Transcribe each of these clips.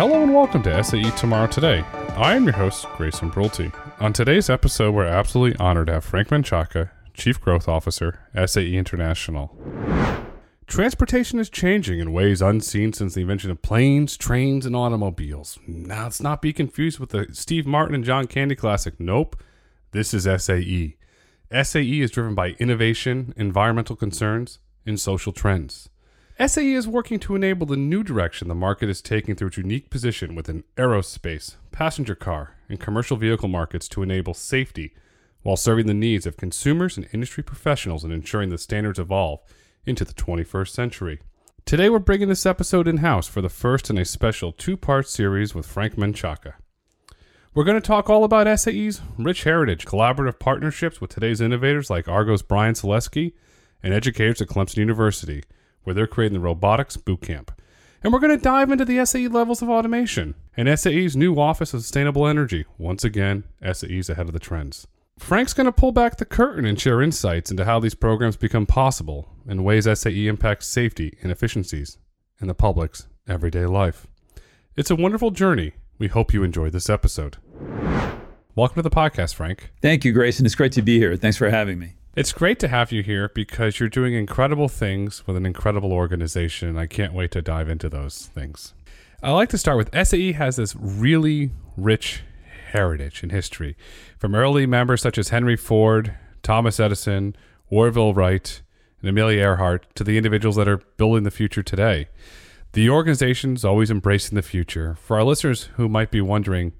Hello and welcome to SAE Tomorrow Today. I am your host, Grayson Brulte. On today's episode, we're absolutely honored to have Frank Menchaca, Chief Growth Officer, SAE International. Transportation is changing in ways unseen since the invention of planes, trains, and automobiles. Now, let's not be confused with the Steve Martin and John Candy classic. Nope, this is SAE. SAE is driven by innovation, environmental concerns, and social trends. SAE is working to enable the new direction the market is taking through its unique position within aerospace, passenger car, and commercial vehicle markets to enable safety while serving the needs of consumers and industry professionals and ensuring the standards evolve into the 21st century. Today, we're bringing this episode in house for the first in a special two part series with Frank Menchaca. We're going to talk all about SAE's rich heritage, collaborative partnerships with today's innovators like Argo's Bryan Salesky and educators at Clemson University, where they're creating the Robotics Bootcamp. And we're going to dive into the SAE levels of automation and SAE's new Office of Sustainable Energy. Once again, SAE's ahead of the trends. Frank's going to pull back the curtain and share insights into how these programs become possible and ways SAE impacts safety and efficiencies in the public's everyday life. It's a wonderful journey. We hope you enjoy this episode. Welcome to the podcast, Frank. Thank you, Grayson. It's great to be here. Thanks for having me. It's great to have you here because you're doing incredible things with an incredible organization. And I can't wait to dive into those things. I like to start with SAE has this really rich heritage and history from early members such as Henry Ford, Thomas Edison, Orville Wright, and Amelia Earhart to the individuals that are building the future today. The organization is always embracing the future. For our listeners who might be wondering,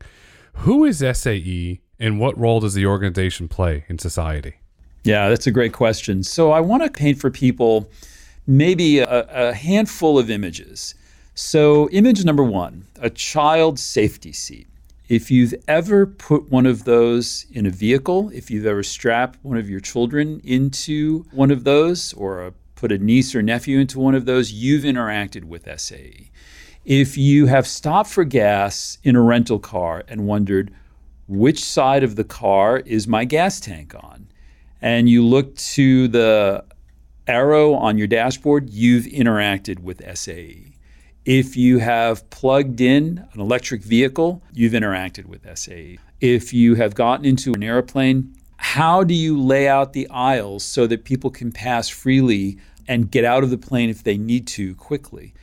who is SAE and what role does the organization play in society? Yeah, that's a great question. So I want to paint for people maybe a, a handful of images. So, image number one a child safety seat. If you've ever put one of those in a vehicle, if you've ever strapped one of your children into one of those, or a, put a niece or nephew into one of those, you've interacted with SAE. If you have stopped for gas in a rental car and wondered, which side of the car is my gas tank on? And you look to the arrow on your dashboard, you've interacted with SAE. If you have plugged in an electric vehicle, you've interacted with SAE. If you have gotten into an airplane, how do you lay out the aisles so that people can pass freely and get out of the plane if they need to quickly?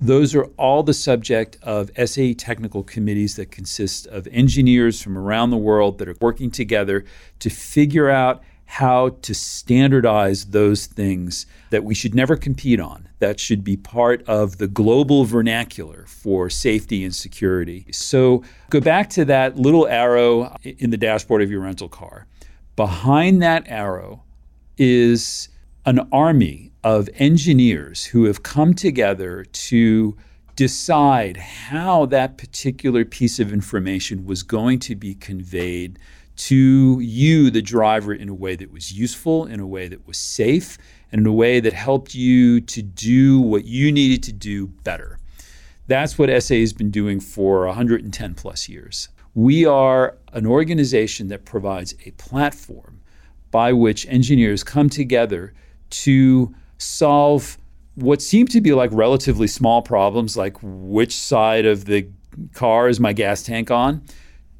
Those are all the subject of SAE technical committees that consist of engineers from around the world that are working together to figure out how to standardize those things that we should never compete on. That should be part of the global vernacular for safety and security. So go back to that little arrow in the dashboard of your rental car. Behind that arrow is an army of engineers who have come together to decide how that particular piece of information was going to be conveyed to you, the driver, in a way that was useful, in a way that was safe, and in a way that helped you to do what you needed to do better. That's what SA has been doing for 110 plus years. We are an organization that provides a platform by which engineers come together to solve what seem to be like relatively small problems, like which side of the car is my gas tank on,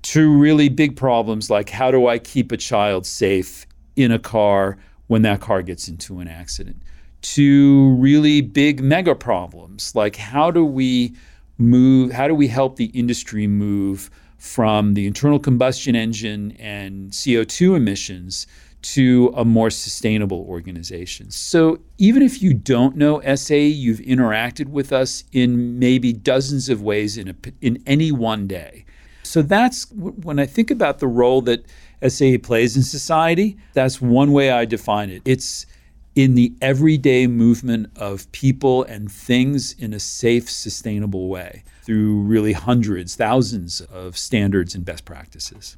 to really big problems like how do I keep a child safe in a car when that car gets into an accident, to really big mega problems like how do we move, how do we help the industry move from the internal combustion engine and CO2 emissions to a more sustainable organization. So even if you don't know SA, you've interacted with us in maybe dozens of ways in, a, in any one day. So that's when I think about the role that SAE plays in society, that's one way I define it. It's in the everyday movement of people and things in a safe, sustainable way through really hundreds, thousands of standards and best practices.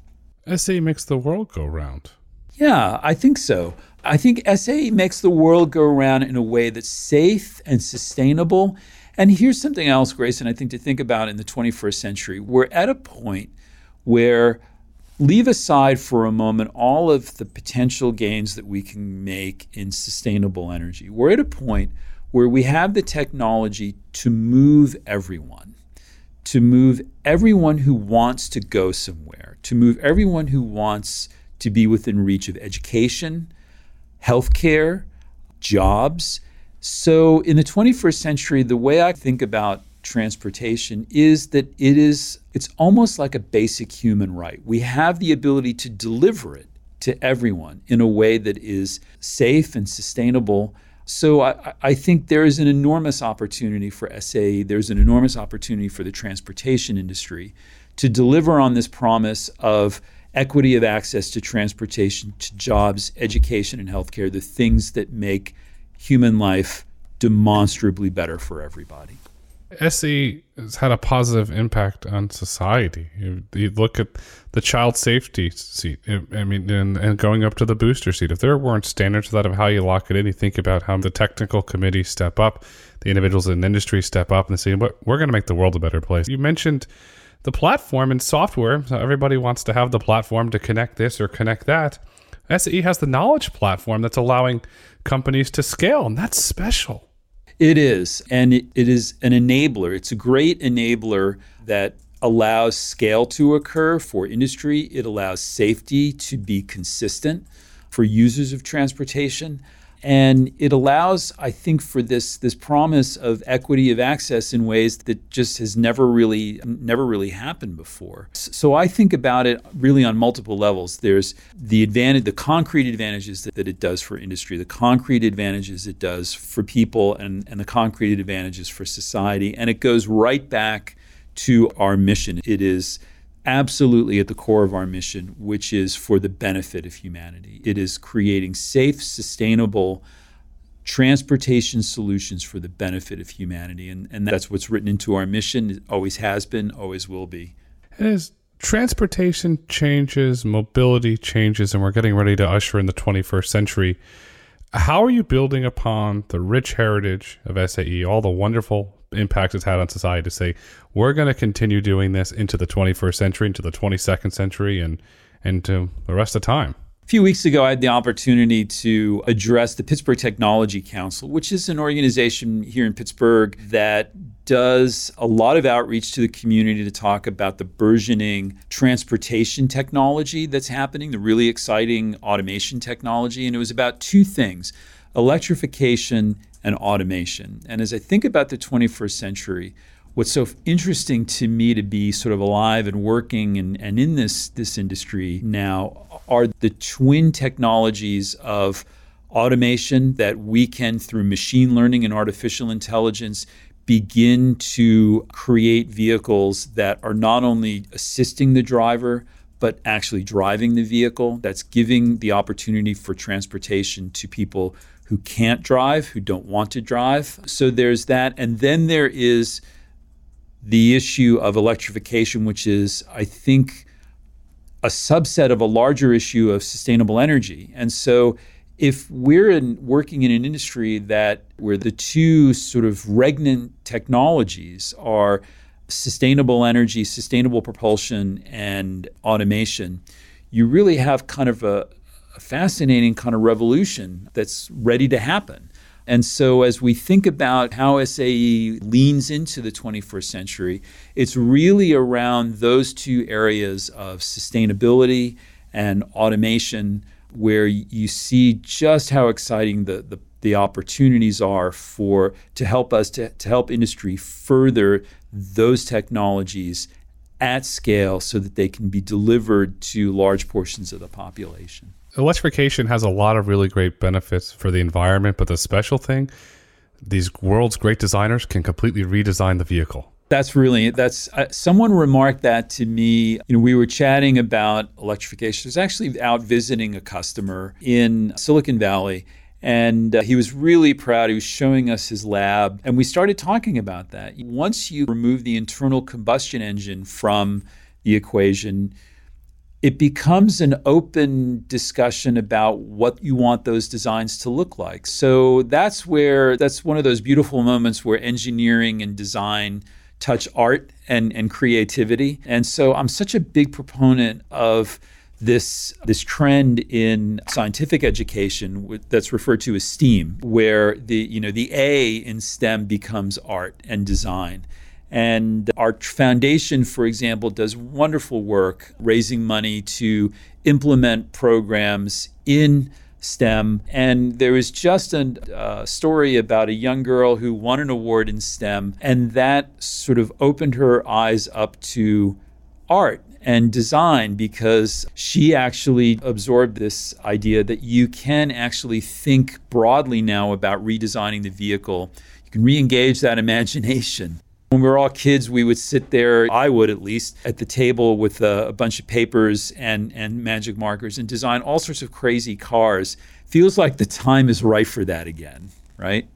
SAE makes the world go round. Yeah, I think so. I think SAE makes the world go around in a way that's safe and sustainable and here's something else, Grayson, I think to think about in the 21st century. We're at a point where leave aside for a moment all of the potential gains that we can make in sustainable energy. We're at a point where we have the technology to move everyone, to move everyone who wants to go somewhere, to move everyone who wants to be within reach of education, healthcare, jobs. So in the 21st century, the way I think about transportation is that it is it's almost like a basic human right. We have the ability to deliver it to everyone in a way that is safe and sustainable. So I, I, think there is an enormous opportunity for SAE. There's an enormous opportunity for the transportation industry to deliver on this promise of equity of access to transportation, to jobs, education, and healthcare, the things that make human life demonstrably better for everybody. SE has had a positive impact on society. You, you, look at the child safety seat. I mean, and, and, going up to the booster seat. If there weren't standards that of how you lock it in, you think about how the technical committee step up, the individuals in the industry step up and say, "But we're going to make the world a better place." You mentioned the platform and software. So everybody wants to have the platform to connect this or connect that. SE has the knowledge platform that's allowing companies to scale, and that's special. It is. And it, it is an enabler. It's a great enabler that allows scale to occur for industry. It allows safety to be consistent for users of transportation and it allows i think for this this promise of equity of access in ways that just has never really never really happened before. So i think about it really on multiple levels. There's the advantage the concrete advantages that, that it does for industry the concrete advantages it does for people and, and the concrete advantages for society. And it goes right back to our mission. It is absolutely at the core of our mission, which is for the benefit of humanity. It is creating safe, sustainable transportation solutions for the benefit of humanity. And, and that's what's written into our mission. It always has been, always will be. As transportation changes, mobility changes, and we're getting ready to usher in the 21st century, how are you building upon the rich heritage of SAE, all the wonderful impacts it's had on society to say we're going to continue doing this into the 21st century, into the 22nd century, and into the rest of time. A few weeks ago, I had the opportunity to address the Pittsburgh Technology Council, which is an organization here in Pittsburgh that does a lot of outreach to the community to talk about the burgeoning transportation technology that's happening, the really exciting automation technology. And it was about two things electrification and automation. And as I think about the 21st century, what's so interesting to me to be sort of alive and working and, and in this, this industry now are the twin technologies of automation that we can, through machine learning and artificial intelligence, begin to create vehicles that are not only assisting the driver, but actually driving the vehicle. That's giving the opportunity for transportation to people who can't drive, who don't want to drive. So there's that. And then there is the issue of electrification, which is, I think, a subset of a larger issue of sustainable energy. And so if we're in, working in an industry that where the two sort of regnant technologies are sustainable energy, sustainable propulsion, and automation, you really have kind of a, a fascinating kind of revolution that's ready to happen. And so, as we think about how SAE leans into the 21st century, it's really around those two areas of sustainability and automation where you see just how exciting the, the, the opportunities are for to help us to, to help industry further those technologies at scale so that they can be delivered to large portions of the population electrification has a lot of really great benefits for the environment, but the special thing, these world's great designers can completely redesign the vehicle. That's really that's uh, someone remarked that to me. You know, we were chatting about electrification. I was actually out visiting a customer in Silicon Valley, and uh, he was really proud. He was showing us his lab, and we started talking about that. Once you remove the internal combustion engine from the equation, it becomes an open discussion about what you want those designs to look like. So that's where that's one of those beautiful moments where engineering and design touch art and, and creativity. And so I'm such a big proponent of this this trend in scientific education that's referred to as STEAM, where the you know the A in STEM becomes art and design. And our foundation, for example, does wonderful work raising money to implement programs in STEM. And there was just a uh, story about a young girl who won an award in STEM, and that sort of opened her eyes up to art and design because she actually absorbed this idea that you can actually think broadly now about redesigning the vehicle. You can re engage that imagination. When we were all kids, we would sit there, I would at least, at the table with a, a, bunch of papers and, and magic markers and design all sorts of crazy cars. Feels like the time is right for that again, right?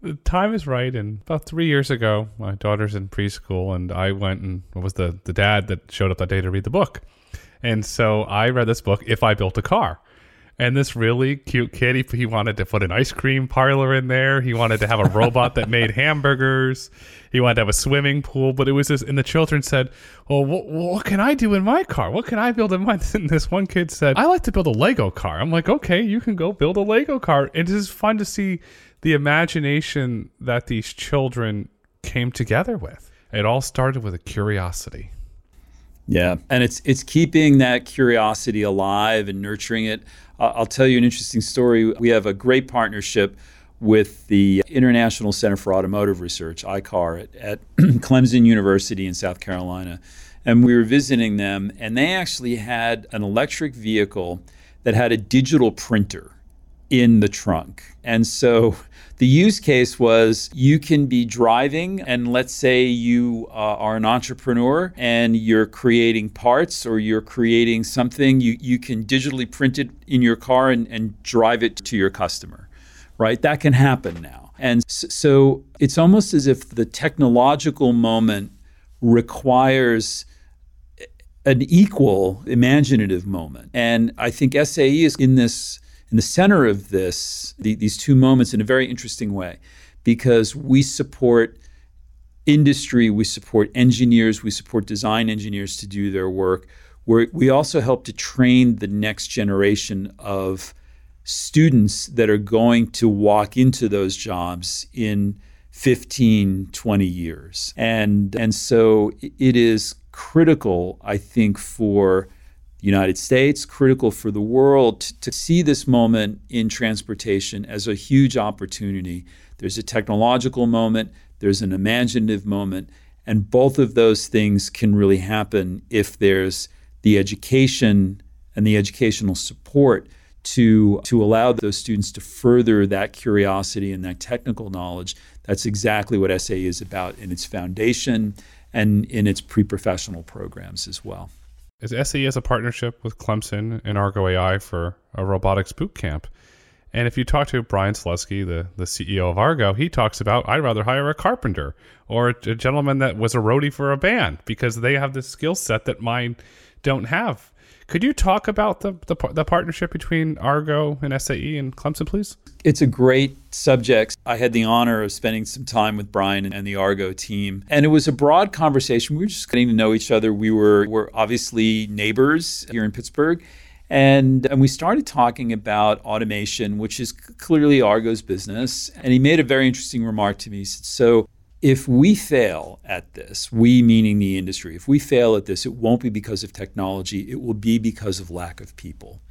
The time is right. And about three years ago, my daughter's in preschool, and I went and was the, the dad that showed up that day to read the book. And so I read this book, If I Built a Car and this really cute kid he, he, wanted to put an ice cream parlor in there. He wanted to have a robot that made hamburgers. He wanted to have a swimming pool but it was this and the children said oh, well what, what can i do in my car? What can i build in my and this one kid said i like to build a lego car. I'm like okay you can go build a lego car. It is fun to see the imagination that these children came together with. It all started with a curiosity yeah, and it's it's keeping that curiosity alive and nurturing it. Uh, I'll tell you an interesting story. We have a great partnership with the International Center for Automotive Research, ICAR, at, at Clemson University in South Carolina. And we were visiting them, and they actually had an electric vehicle that had a digital printer in the trunk. And so the use case was you can be driving, and let's say you uh, are an entrepreneur and you're creating parts or you're creating something, you, you can digitally print it in your car and, and drive it to your customer, right? That can happen now. And so it's almost as if the technological moment requires an equal imaginative moment. And I think SAE is in this in the center of this, the, these two moments in a very interesting way, because we support industry, we support engineers, we support design engineers to do their work. We're, we also help to train the next generation of students that are going to walk into those jobs in 15, 20 years. And, and so it is critical, I think, for United States, critical for the world to, to see this moment in transportation as a huge opportunity. There's a technological moment, there's an imaginative moment, and both of those things can really happen if there's the education and the educational support to, to allow those students to further that curiosity and that technical knowledge. That's exactly what SAE is about in its foundation and in its pre professional programs as well is SAE has a partnership with Clemson and Argo AI for a robotics boot camp. And if you talk to Bryan Salesky, the, the CEO of Argo, he talks about I'd rather hire a carpenter or a, a gentleman that was a roadie for a band because they have this skill set that mine don't have. Could you talk about the, the, the partnership between Argo and SAE and Clemson, please? It's a great subject. I had the honor of spending some time with Bryan and the Argo team, and it was a broad conversation. We were just getting to know each other. We were, were obviously neighbors here in Pittsburgh. And, and we started talking about automation, which is clearly Argo's business. And he made a very interesting remark to me. Said, So if we fail at this, we meaning the industry, if we fail at this, it won't be because of technology, it will be because of lack of people.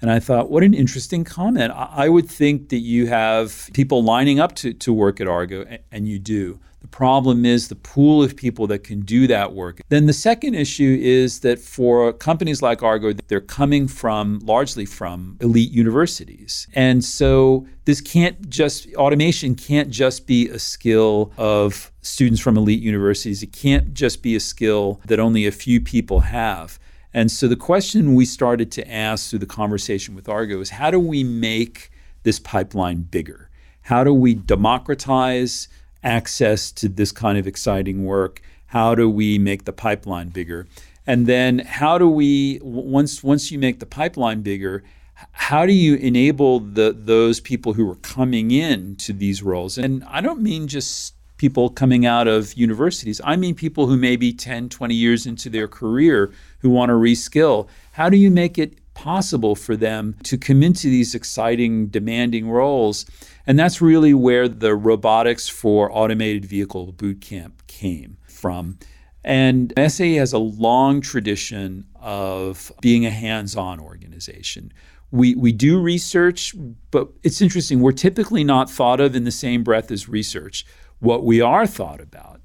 And I thought, what an interesting comment. I would think that you have people lining up to, to work at Argo, and you do. The problem is the pool of people that can do that work. Then the second issue is that for companies like Argo, they're coming from largely from elite universities. And so this can't just, automation can't just be a skill of students from elite universities. It can't just be a skill that only a few people have. And so the question we started to ask through the conversation with Argo is how do we make this pipeline bigger? How do we democratize access to this kind of exciting work? How do we make the pipeline bigger? And then how do we once once you make the pipeline bigger, how do you enable the those people who are coming in to these roles? And I don't mean just people coming out of universities. I mean people who may be 10, 20 years into their career who want to reskill. How do you make it possible for them to come into these exciting, demanding roles? And that's really where the robotics for automated vehicle boot camp came from. And SAE has a long tradition of being a hands on organization. We, we do research, but it's interesting. We're typically not thought of in the same breath as research. What we are thought about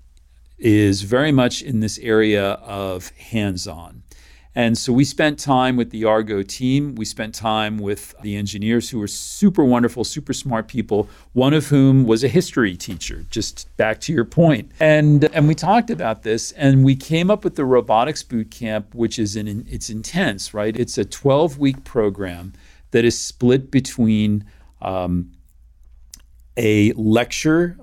is very much in this area of hands on. And so we spent time with the Argo team. We spent time with the engineers who were super wonderful, super smart people, one of whom was a history teacher, just back to your point. And and we talked about this and we came up with the robotics boot camp, which is an it's intense, right? It's a 12-week program that is split between um, a lecture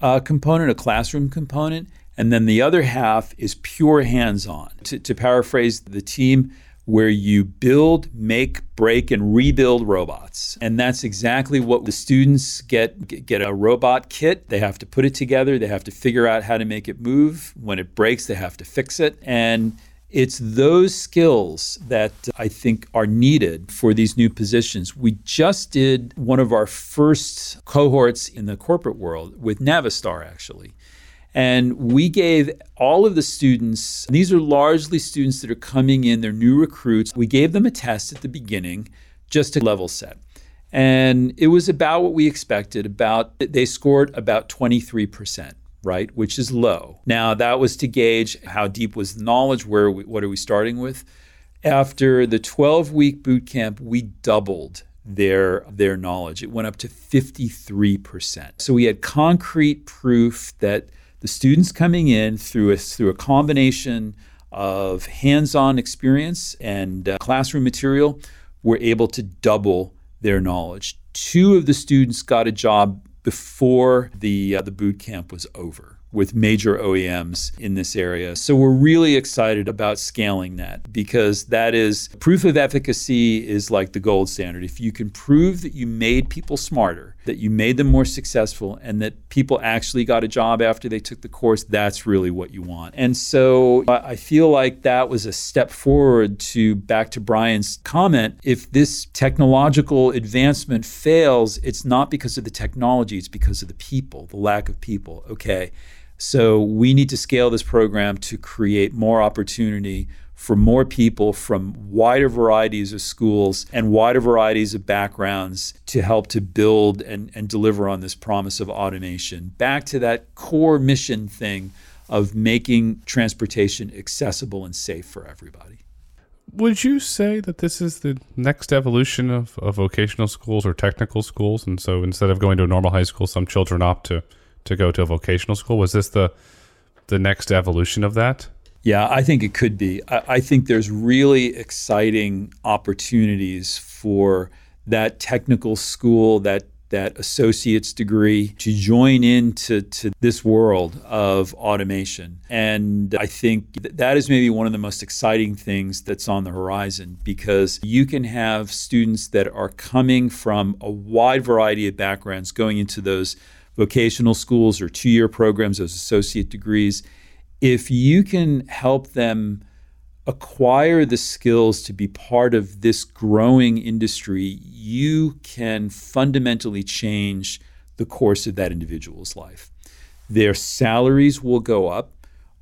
uh, component, a classroom component, and then the other half is pure hands on. To, to, paraphrase the team, where you build, make, break, and rebuild robots. And that's exactly what the students get get a robot kit. They have to put it together, they have to figure out how to make it move. When it breaks, they have to fix it. And it's those skills that uh, I think are needed for these new positions. We just did one of our first cohorts in the corporate world with Navistar, actually. And we gave all of the students, these are largely students that are coming in, they're new recruits. We gave them a test at the beginning just to level set. And it was about what we expected, about they scored about 23%, right, which is low. Now, that was to gauge how deep was the knowledge, where we, what are we starting with? After the 12-week boot camp, we doubled their their knowledge. It went up to 53%. So we had concrete proof that the students coming in through a, through a combination of hands-on experience and uh, classroom material were able to double their knowledge. Two of the students got a job before the uh, the boot camp was over with major OEMs in this area. So we're really excited about scaling that because that is proof of efficacy is like the gold standard. If you can prove that you made people smarter, that you made them more successful, and that people actually got a job after they took the course, that's really what you want. And so I feel like that was a step forward to back to Bryan's comment. If this technological advancement fails, it's not because of the technology, it's because of the people, the lack of people. Okay. So we need to scale this program to create more opportunity for more people from wider varieties of schools and wider varieties of backgrounds to help to build and, and deliver on this promise of automation. Back to that core mission thing of making transportation accessible and safe for everybody. Would you say that this is the next evolution of, of vocational schools or technical schools? And so instead of going to a normal high school, some children opt to to go to a vocational school? Was this the the next evolution of that? Yeah, I think it could be. I, I think there's really exciting opportunities for that technical school, that that associate's degree to join into to this world of automation. And I think that is maybe one of the most exciting things that's on the horizon because you can have students that are coming from a wide variety of backgrounds going into those vocational schools or two year programs, those associate degrees, if you can help them acquire the skills to be part of this growing industry, you can fundamentally change the course of that individual's life. Their salaries will go up.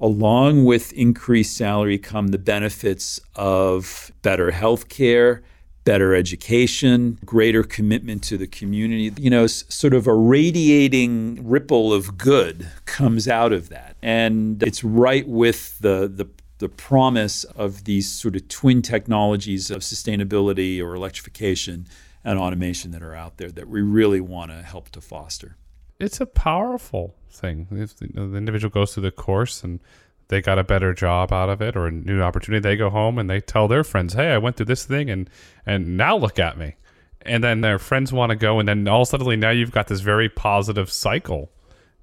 Along with increased salary come the benefits of better health care, better education, greater commitment to the community. You know, sort of a radiating ripple of good comes out of that. And it's right with the, the, the promise of these sort of twin technologies of sustainability or electrification and automation that are out there that we really want to help to foster. It's a powerful thing. If the, the individual goes through the course and they got a better job out of it or a new opportunity, they go home and they tell their friends, "Hey, I went through this thing and and now look at me." And then their friends want to go and then all suddenly now you've got this very positive cycle.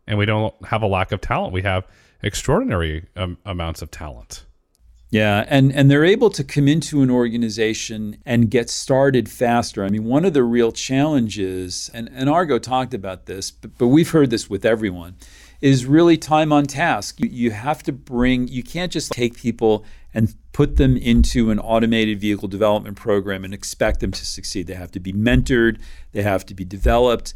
And we don't have a lack of talent. We have extraordinary um, amounts of talent. Yeah, and and they're able to come into an organization and get started faster. I mean, one of the real challenges, and, and Argo talked about this, but, but we've heard this with everyone, is really time on task. You, you have to bring, you can't just take people and put them into an automated vehicle development program and expect them to succeed. They have to be mentored, they have to be developed.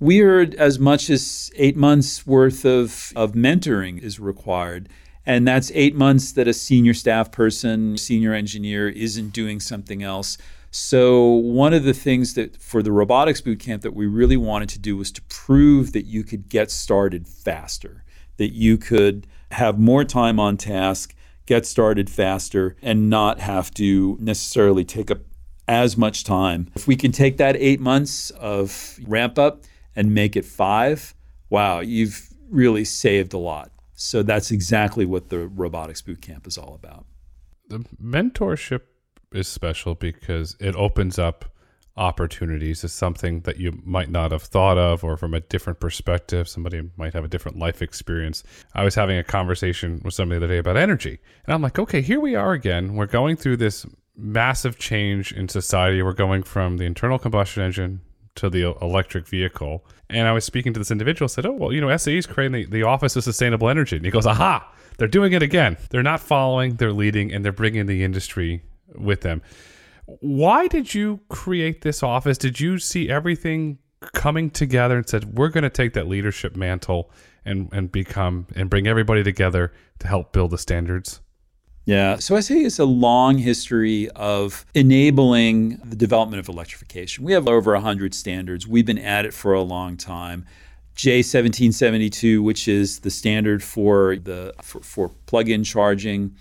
we heard as much as eight months worth of, of mentoring is required. And that's eight months that a senior staff person, senior engineer isn't doing something else. So, one of the things that for the robotics bootcamp that we really wanted to do was to prove that you could get started faster, that you could have more time on task, get started faster, and not have to necessarily take up as much time. If we can take that eight months of ramp up and make it five, wow, you've really saved a lot. So that's exactly what the robotics bootcamp is all about. The mentorship is special because it opens up opportunities is something that you might not have thought of or from a different perspective. Somebody might have a different life experience. I was having a conversation with somebody the other day about energy. And i'm like okay here we are again. We're going through this massive change in society. We're going from the internal combustion engine to the electric vehicle. And i was speaking to this individual. Said oh well you know sae is creating the, the office of sustainable energy. And he goes aha they're doing it again. They're not following they're leading and they're bringing the industry with them. Why did you create this office? Did you see everything coming together and said we're going to take that leadership mantle and and become and bring everybody together to help build the standards? Yeah, so I say it's a long history of enabling the development of electrification. We have over 100 standards. We've been at it for a long time. J1772, which is the standard for the for, for plug-in charging,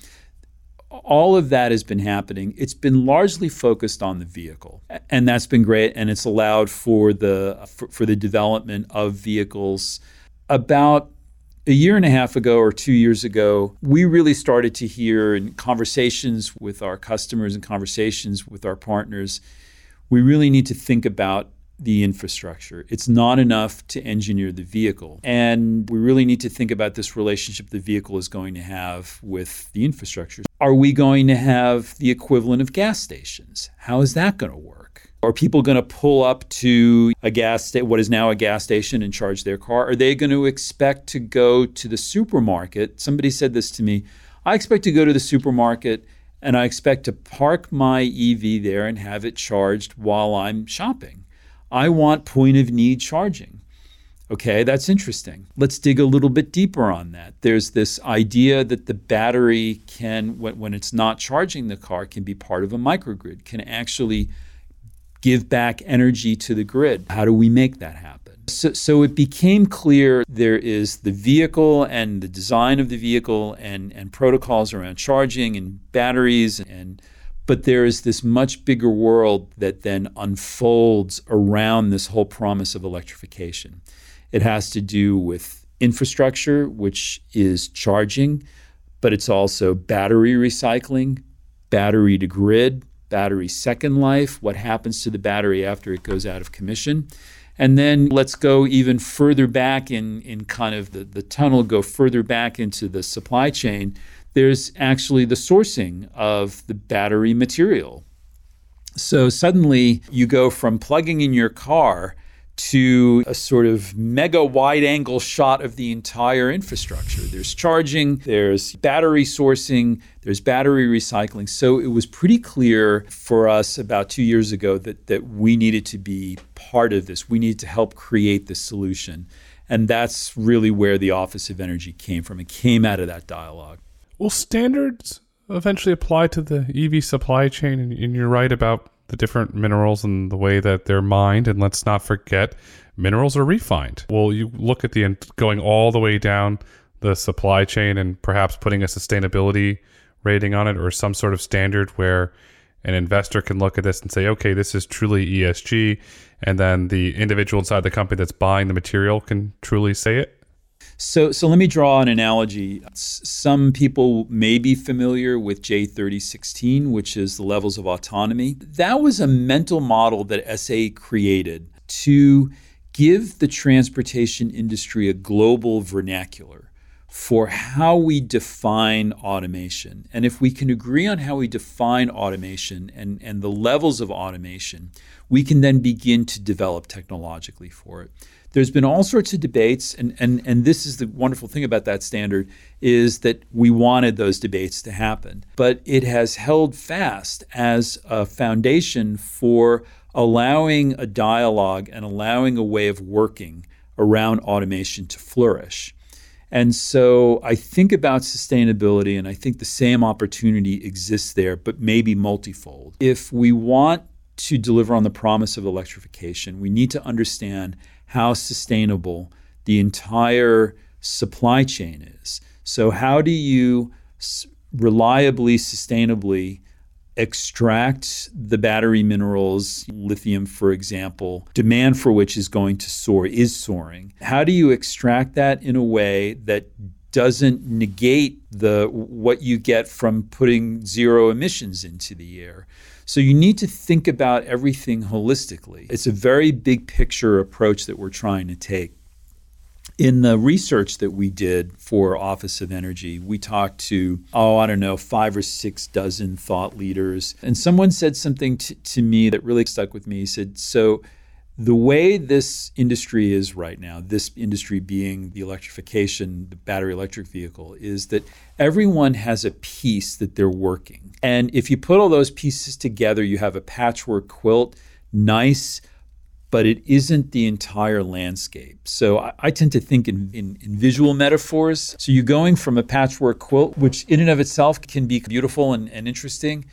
all of that has been happening. It's been largely focused on the vehicle, and that's been great. And it's allowed for the for, for, the development of vehicles. About a year and a half ago or two years ago, we really started to hear in conversations with our customers and conversations with our partners, we really need to think about the infrastructure. It's not enough to engineer the vehicle. And we really need to think about this relationship the vehicle is going to have with the infrastructure. Are we going to have the equivalent of gas stations? How is that going to work? Are people going to pull up to a gas sta- what is now a gas station and charge their car? Are they going to expect to go to the supermarket? Somebody said this to me. I expect to go to the supermarket and I expect to park my EV there and have it charged while I'm shopping. I want point of need charging. Okay, that's interesting. Let's dig a little bit deeper on that. There's this idea that the battery can, when, it's not charging the car, can be part of a microgrid, can actually give back energy to the grid. How do we make that happen? So, so it became clear there is the vehicle and the design of the vehicle and, and protocols around charging and batteries and but there is this much bigger world that then unfolds around this whole promise of electrification. It has to do with infrastructure, which is charging, but it's also battery recycling, battery to grid, battery second life, what happens to the battery after it goes out of commission. And then let's go even further back in, in kind of the, the tunnel, go further back into the supply chain there's actually the sourcing of the battery material. So suddenly you go from plugging in your car to a sort of mega wide angle shot of the entire infrastructure. There's charging, there's battery sourcing, there's battery recycling. So it was pretty clear for us about two years ago that, that we needed to be part of this. We needed to help create this solution. And that's really where the Office of Energy came from. It came out of that dialogue. Will standards eventually apply to the EV supply chain? And, and you're right about the different minerals and the way that they're mined. And let's not forget, minerals are refined. Well, you look at the end, going all the way down the supply chain and perhaps putting a sustainability rating on it or some sort of standard where an investor can look at this and say, okay, this is truly ESG. And then the individual inside the company that's buying the material can truly say it? So, so let me draw an analogy. Some people may be familiar with J3016, which is the levels of autonomy. That was a mental model that SA created to give the transportation industry a global vernacular for how we define automation. And if we can agree on how we define automation and, and the levels of automation, we can then begin to develop technologically for it there's been all sorts of debates and, and, and this is the wonderful thing about that standard is that we wanted those debates to happen but it has held fast as a foundation for allowing a dialogue and allowing a way of working around automation to flourish. And so I think about sustainability, and I think the same opportunity exists there, but maybe multifold. If we want to deliver on the promise of electrification, we need to understand how sustainable the entire supply chain is. So, how do you reliably, sustainably extract the battery minerals, lithium, for example, demand for which is going to soar, is soaring. How do you extract that in a way that doesn't negate the what you get from putting zero emissions into the air? So you need to think about everything holistically. It's a very big picture approach that we're trying to take in the research that we did for Office of Energy, we talked to, oh, I don't know, five or six dozen thought leaders. And someone said something t- to me that really stuck with me. He said, So, the way this industry is right now, this industry being the electrification, the battery electric vehicle, is that everyone has a piece that they're working. And if you put all those pieces together, you have a patchwork quilt, nice but it isn't the entire landscape. So I, I tend to think in, in, in, visual metaphors. So you're going from a patchwork quilt, which in and of itself can be beautiful and, and interesting,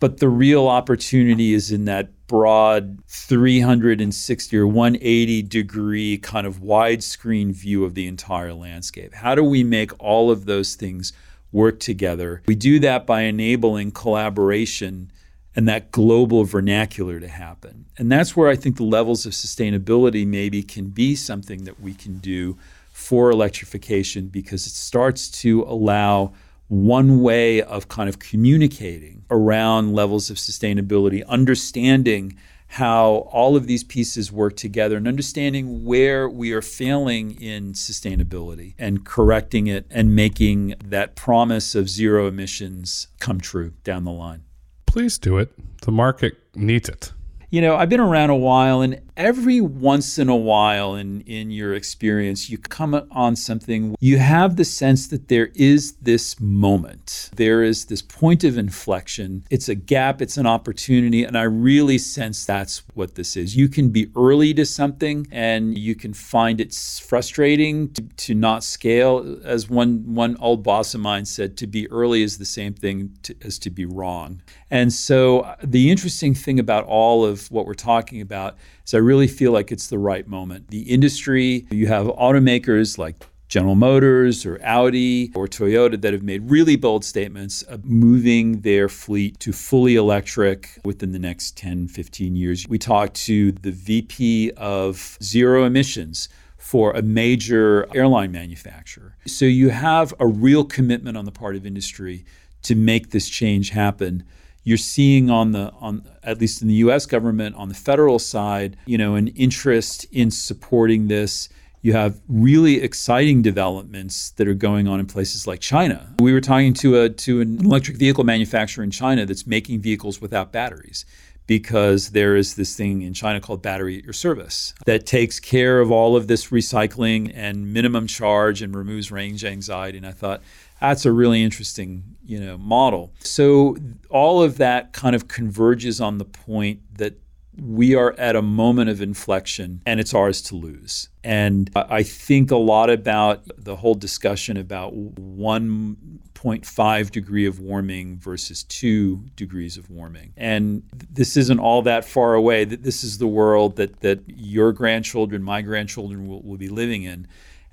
but the real opportunity is in that broad 360 or 180 degree kind of widescreen view of the entire landscape. How do we make all of those things work together? We do that by enabling collaboration and that global vernacular to happen. And that's where I think the levels of sustainability maybe can be something that we can do for electrification because it starts to allow one way of kind of communicating around levels of sustainability, understanding how all of these pieces work together and understanding where we are failing in sustainability and correcting it and making that promise of zero emissions come true down the line. Please do it. The market needs it. You know, I've been around a while, and every once in a while in, in your experience, you come on something, you have the sense that there is this moment, there is this point of inflection. It's a gap, it's an opportunity, and I really sense that's what this is. You can be early to something, and you can find it frustrating to, to not scale. As one, one old boss of mine said, to be early is the same thing to, as to be wrong. And so, uh, the interesting thing about all of what we're talking about is I really feel like it's the right moment. The industry, you have automakers like General Motors or Audi or Toyota that have made really bold statements of moving their fleet to fully electric within the next 10, 15 years. We talked to the VP of zero emissions for a major airline manufacturer. So you have a real commitment on the part of industry to make this change happen you're seeing on the on at least in the US government on the federal side, you know, an interest in supporting this. You have really exciting developments that are going on in places like China. We were talking to a to an electric vehicle manufacturer in China that's making vehicles without batteries because there is this thing in China called battery at your service that takes care of all of this recycling and minimum charge and removes range anxiety. And I thought that's a really interesting you know model. So all of that kind of converges on the point that we are at a moment of inflection and it's ours to lose. And i think a lot about the whole discussion about 1.5 degree of warming versus 2 degrees of warming. And this isn't all that far away. That this is the world that that your grandchildren my grandchildren will, will be living in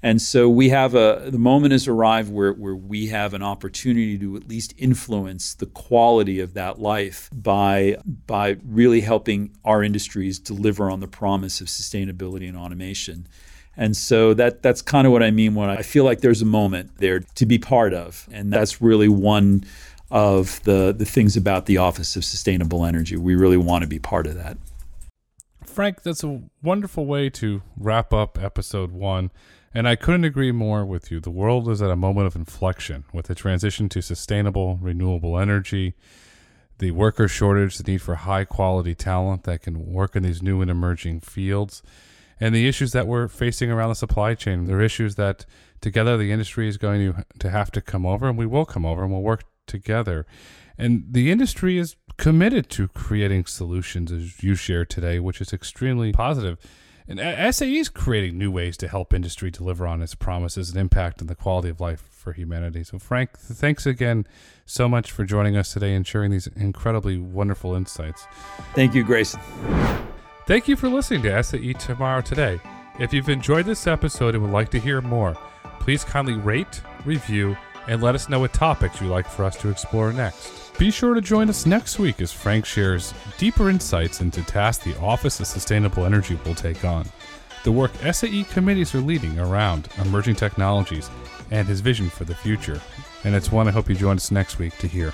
and so we have a the moment has arrived where, where we have an opportunity to at least influence the quality of that life by by really helping our industries deliver on the promise of sustainability and automation. And so that that's kind of what I mean when I feel like there's a moment there to be part of. And that's really one of the, the things about the Office of Sustainable Energy. We really want to be part of that. Frank, that's a wonderful way to wrap up episode one. And I couldn't agree more with you. The world is at a moment of inflection with the transition to sustainable, renewable energy, the worker shortage, the need for high quality talent that can work in these new and emerging fields, and the issues that we're facing around the supply chain. They're issues that together the industry is going to, to have to come over, and we will come over and we'll work together. And the industry is committed to creating solutions as you shared today, which is extremely positive. And SAE is creating new ways to help industry deliver on its promises and impact on the quality of life for humanity. So, Frank, thanks again so much for joining us today and sharing these incredibly wonderful insights. Thank you, Grayson. Thank you for listening to SAE Tomorrow Today. If you've enjoyed this episode and would like to hear more, please kindly rate, review, and let us know what topics you'd like for us to explore next. Be sure to join us next week as Frank shares deeper insights into tasks the Office of Sustainable Energy will take on, the work SAE committees are leading around emerging technologies, and his vision for the future. And it's one I hope you join us next week to hear.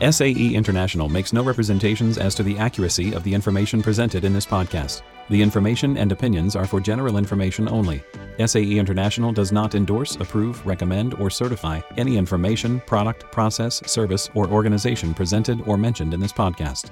SAE International makes no representations as to the accuracy of the information presented in this podcast. The information and opinions are for general information only. SAE International does not endorse, approve, recommend, or certify any information, product, process, service, or organization presented or mentioned in this podcast.